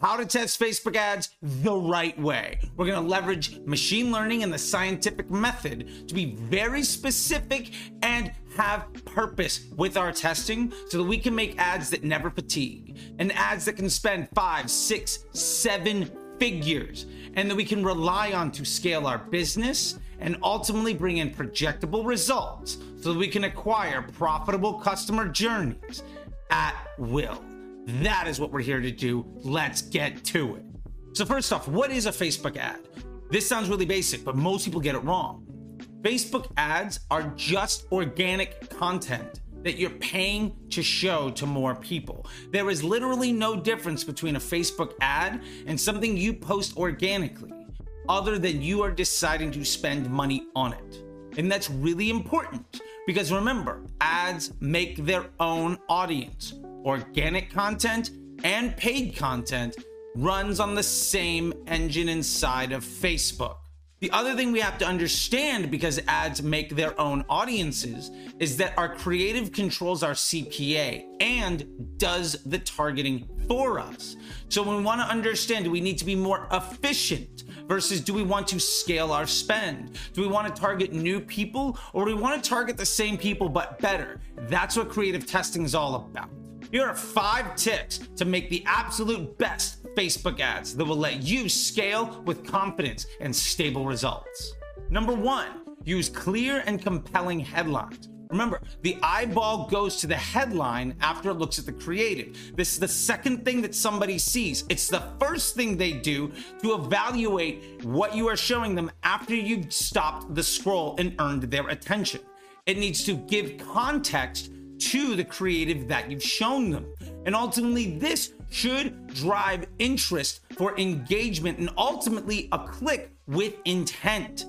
how to test Facebook ads the right way. We're gonna leverage machine learning and the scientific method to be very specific and have purpose with our testing so that we can make ads that never fatigue and ads that can spend five, six, seven figures and that we can rely on to scale our business and ultimately bring in projectable results so that we can acquire profitable customer journeys at will. That is what we're here to do. Let's get to it. So, first off, what is a Facebook ad? This sounds really basic, but most people get it wrong. Facebook ads are just organic content that you're paying to show to more people. There is literally no difference between a Facebook ad and something you post organically, other than you are deciding to spend money on it. And that's really important because remember, ads make their own audience. Organic content and paid content runs on the same engine inside of Facebook. The other thing we have to understand because ads make their own audiences is that our creative controls our CPA and does the targeting for us. So when we want to understand, do we need to be more efficient versus do we want to scale our spend? Do we want to target new people or do we want to target the same people but better? That's what creative testing is all about. Here are five tips to make the absolute best Facebook ads that will let you scale with confidence and stable results. Number one, use clear and compelling headlines. Remember, the eyeball goes to the headline after it looks at the creative. This is the second thing that somebody sees. It's the first thing they do to evaluate what you are showing them after you've stopped the scroll and earned their attention. It needs to give context to the creative that you've shown them. And ultimately, this should drive interest for engagement and ultimately a click with intent.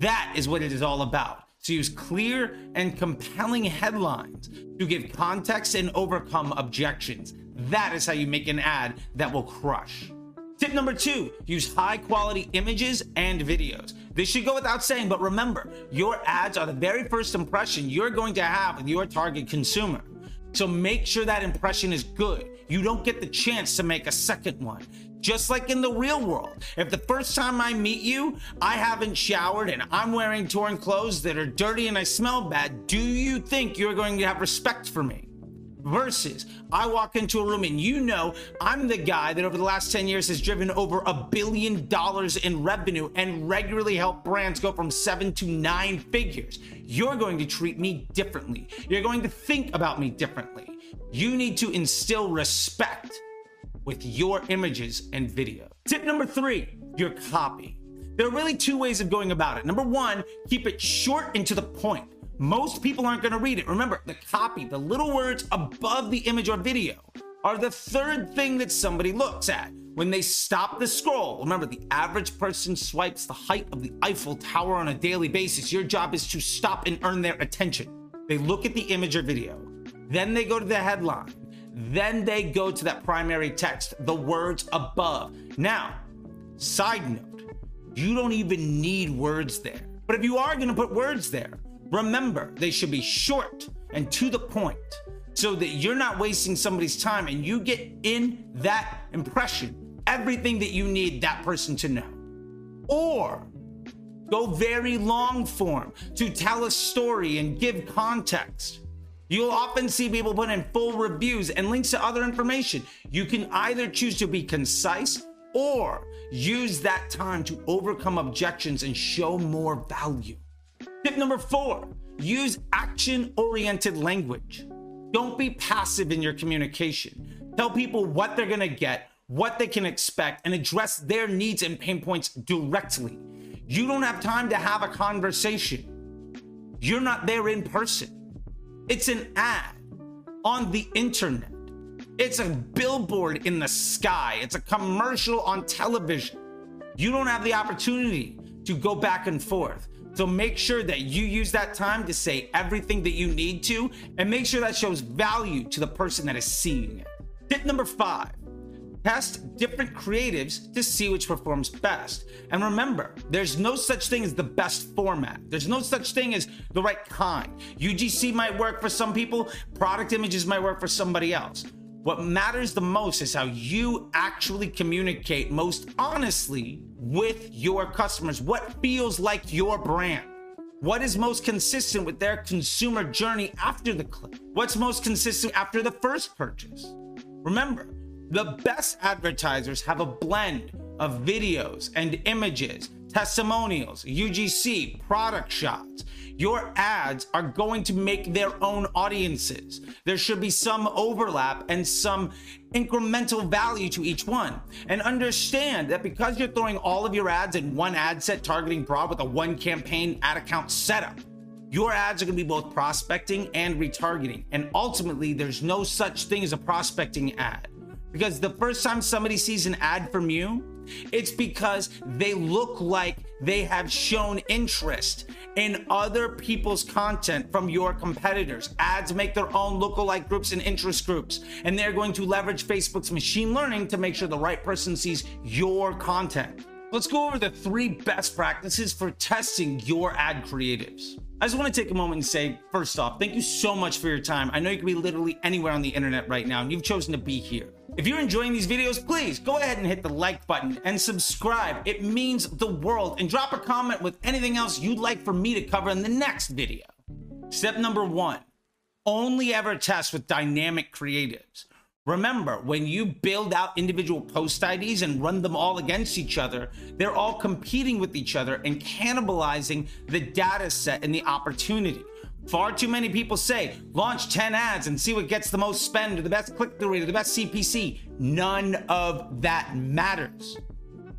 That is what it is all about. To use clear and compelling headlines to give context and overcome objections. That is how you make an ad that will crush. Tip number two use high quality images and videos. This should go without saying, but remember, your ads are the very first impression you're going to have with your target consumer. So make sure that impression is good. You don't get the chance to make a second one. Just like in the real world, if the first time I meet you, I haven't showered and I'm wearing torn clothes that are dirty and I smell bad, do you think you're going to have respect for me? Versus I walk into a room and you know I'm the guy that over the last 10 years has driven over a billion dollars in revenue and regularly helped brands go from seven to nine figures. You're going to treat me differently. You're going to think about me differently. You need to instill respect with your images and video. Tip number three your copy. There are really two ways of going about it. Number one, keep it short and to the point. Most people aren't going to read it. Remember, the copy, the little words above the image or video, are the third thing that somebody looks at when they stop the scroll. Remember, the average person swipes the height of the Eiffel Tower on a daily basis. Your job is to stop and earn their attention. They look at the image or video, then they go to the headline, then they go to that primary text, the words above. Now, side note, you don't even need words there. But if you are going to put words there, Remember, they should be short and to the point so that you're not wasting somebody's time and you get in that impression everything that you need that person to know. Or go very long form to tell a story and give context. You'll often see people put in full reviews and links to other information. You can either choose to be concise or use that time to overcome objections and show more value. Tip number four use action oriented language. Don't be passive in your communication. Tell people what they're gonna get, what they can expect, and address their needs and pain points directly. You don't have time to have a conversation. You're not there in person. It's an ad on the internet. It's a billboard in the sky. It's a commercial on television. You don't have the opportunity to go back and forth. So make sure that you use that time to say everything that you need to and make sure that shows value to the person that is seeing it. Tip number five test different creatives to see which performs best. And remember, there's no such thing as the best format. There's no such thing as the right kind. UGC might work for some people, product images might work for somebody else. What matters the most is how you actually communicate most honestly with your customers. What feels like your brand? What is most consistent with their consumer journey after the click? What's most consistent after the first purchase? Remember, the best advertisers have a blend of videos and images, testimonials, UGC, product shots. Your ads are going to make their own audiences. There should be some overlap and some incremental value to each one. And understand that because you're throwing all of your ads in one ad set targeting broad with a one campaign ad account setup, your ads are going to be both prospecting and retargeting. And ultimately, there's no such thing as a prospecting ad. Because the first time somebody sees an ad from you, it's because they look like they have shown interest in other people's content from your competitors. Ads make their own lookalike groups and interest groups, and they're going to leverage Facebook's machine learning to make sure the right person sees your content. Let's go over the three best practices for testing your ad creatives. I just want to take a moment and say, first off, thank you so much for your time. I know you can be literally anywhere on the internet right now, and you've chosen to be here. If you're enjoying these videos, please go ahead and hit the like button and subscribe. It means the world. And drop a comment with anything else you'd like for me to cover in the next video. Step number one only ever test with dynamic creatives. Remember, when you build out individual post IDs and run them all against each other, they're all competing with each other and cannibalizing the data set and the opportunity. Far too many people say, launch 10 ads and see what gets the most spend or the best click through rate or the best CPC. None of that matters.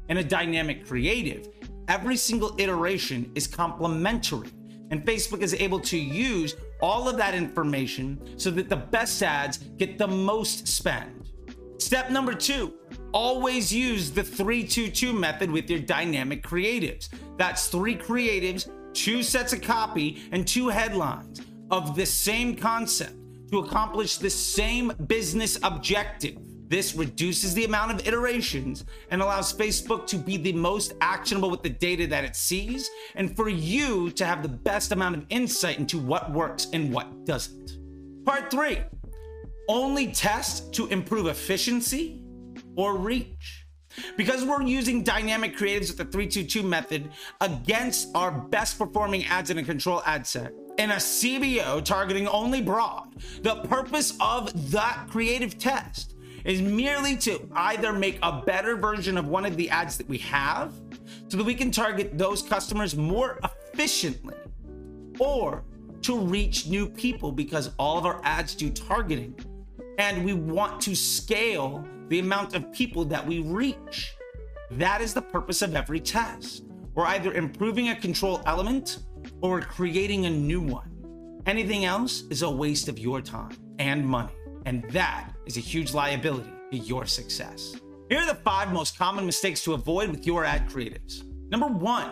In a dynamic creative, every single iteration is complementary and Facebook is able to use all of that information so that the best ads get the most spend. Step number two, always use the 322 method with your dynamic creatives. That's three creatives, two sets of copy, and two headlines of the same concept to accomplish the same business objective. This reduces the amount of iterations and allows Facebook to be the most actionable with the data that it sees, and for you to have the best amount of insight into what works and what doesn't. Part three only test to improve efficiency or reach. Because we're using dynamic creatives with the 322 method against our best performing ads in a control ad set, in a CBO targeting only broad, the purpose of that creative test is merely to either make a better version of one of the ads that we have so that we can target those customers more efficiently or to reach new people because all of our ads do targeting. And we want to scale the amount of people that we reach. That is the purpose of every test. We're either improving a control element or creating a new one. Anything else is a waste of your time and money. And that is a huge liability to your success. Here are the five most common mistakes to avoid with your ad creatives. Number one,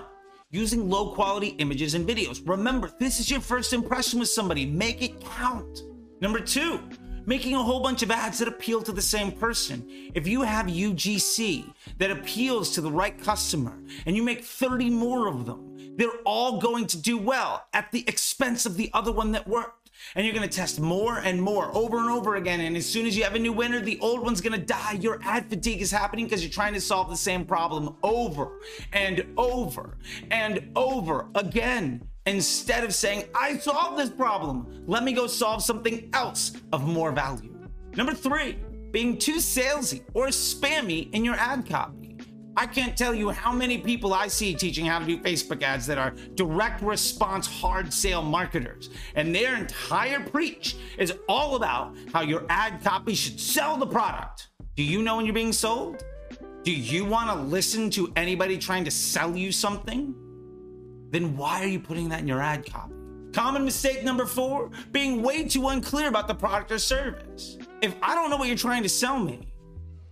using low quality images and videos. Remember, this is your first impression with somebody, make it count. Number two, making a whole bunch of ads that appeal to the same person. If you have UGC that appeals to the right customer and you make 30 more of them, they're all going to do well at the expense of the other one that worked. And you're going to test more and more over and over again. And as soon as you have a new winner, the old one's going to die. Your ad fatigue is happening because you're trying to solve the same problem over and over and over again. Instead of saying, I solved this problem, let me go solve something else of more value. Number three, being too salesy or spammy in your ad copy. I can't tell you how many people I see teaching how to do Facebook ads that are direct response hard sale marketers. And their entire preach is all about how your ad copy should sell the product. Do you know when you're being sold? Do you want to listen to anybody trying to sell you something? Then why are you putting that in your ad copy? Common mistake number four being way too unclear about the product or service. If I don't know what you're trying to sell me,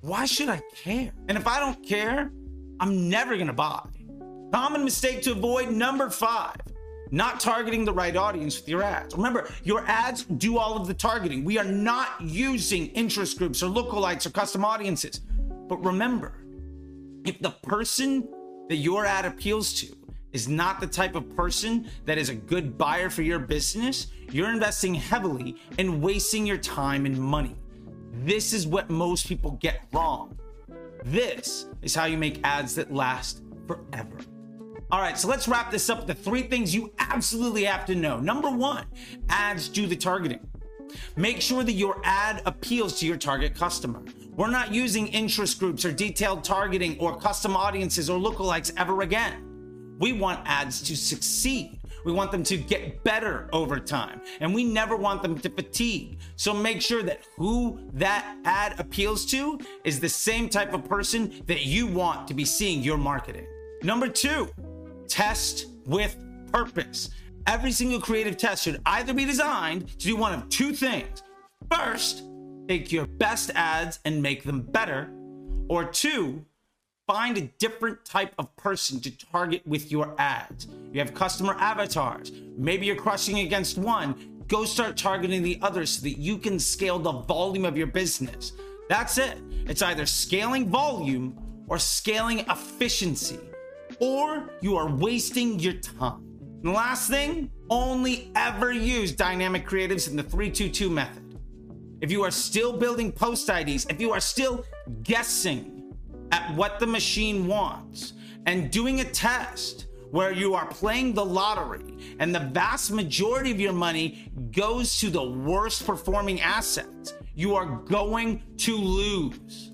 why should I care? And if I don't care, I'm never gonna buy. Common mistake to avoid number five not targeting the right audience with your ads. Remember, your ads do all of the targeting. We are not using interest groups or lookalikes or custom audiences. But remember, if the person that your ad appeals to is not the type of person that is a good buyer for your business, you're investing heavily and wasting your time and money. this is what most people get wrong. This is how you make ads that last forever. All right, so let's wrap this up. The three things you absolutely have to know. Number one, ads do the targeting. Make sure that your ad appeals to your target customer. We're not using interest groups or detailed targeting or custom audiences or lookalikes ever again. We want ads to succeed. We want them to get better over time, and we never want them to fatigue. So make sure that who that ad appeals to is the same type of person that you want to be seeing your marketing. Number two, test with purpose. Every single creative test should either be designed to do one of two things. First, take your best ads and make them better. Or two, find a different type of person to target with your ads. You have customer avatars. Maybe you're crushing against one. Go start targeting the others so that you can scale the volume of your business. That's it. It's either scaling volume or scaling efficiency, or you are wasting your time. And last thing, only ever use dynamic creatives in the 322 method. If you are still building post IDs, if you are still guessing at what the machine wants and doing a test where you are playing the lottery and the vast majority of your money goes to the worst performing assets, you are going to lose.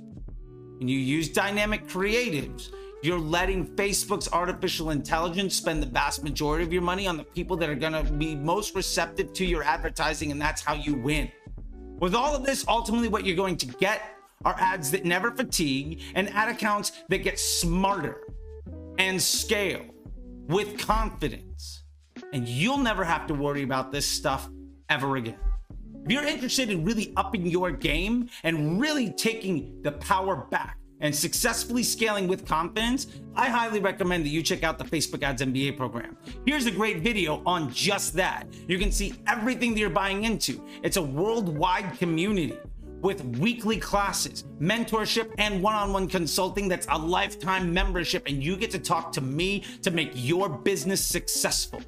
When you use dynamic creatives, you're letting Facebook's artificial intelligence spend the vast majority of your money on the people that are going to be most receptive to your advertising, and that's how you win. With all of this, ultimately, what you're going to get are ads that never fatigue and ad accounts that get smarter and scale with confidence. And you'll never have to worry about this stuff ever again. If you're interested in really upping your game and really taking the power back, and successfully scaling with confidence, I highly recommend that you check out the Facebook Ads MBA program. Here's a great video on just that. You can see everything that you're buying into. It's a worldwide community with weekly classes, mentorship, and one on one consulting that's a lifetime membership, and you get to talk to me to make your business successful.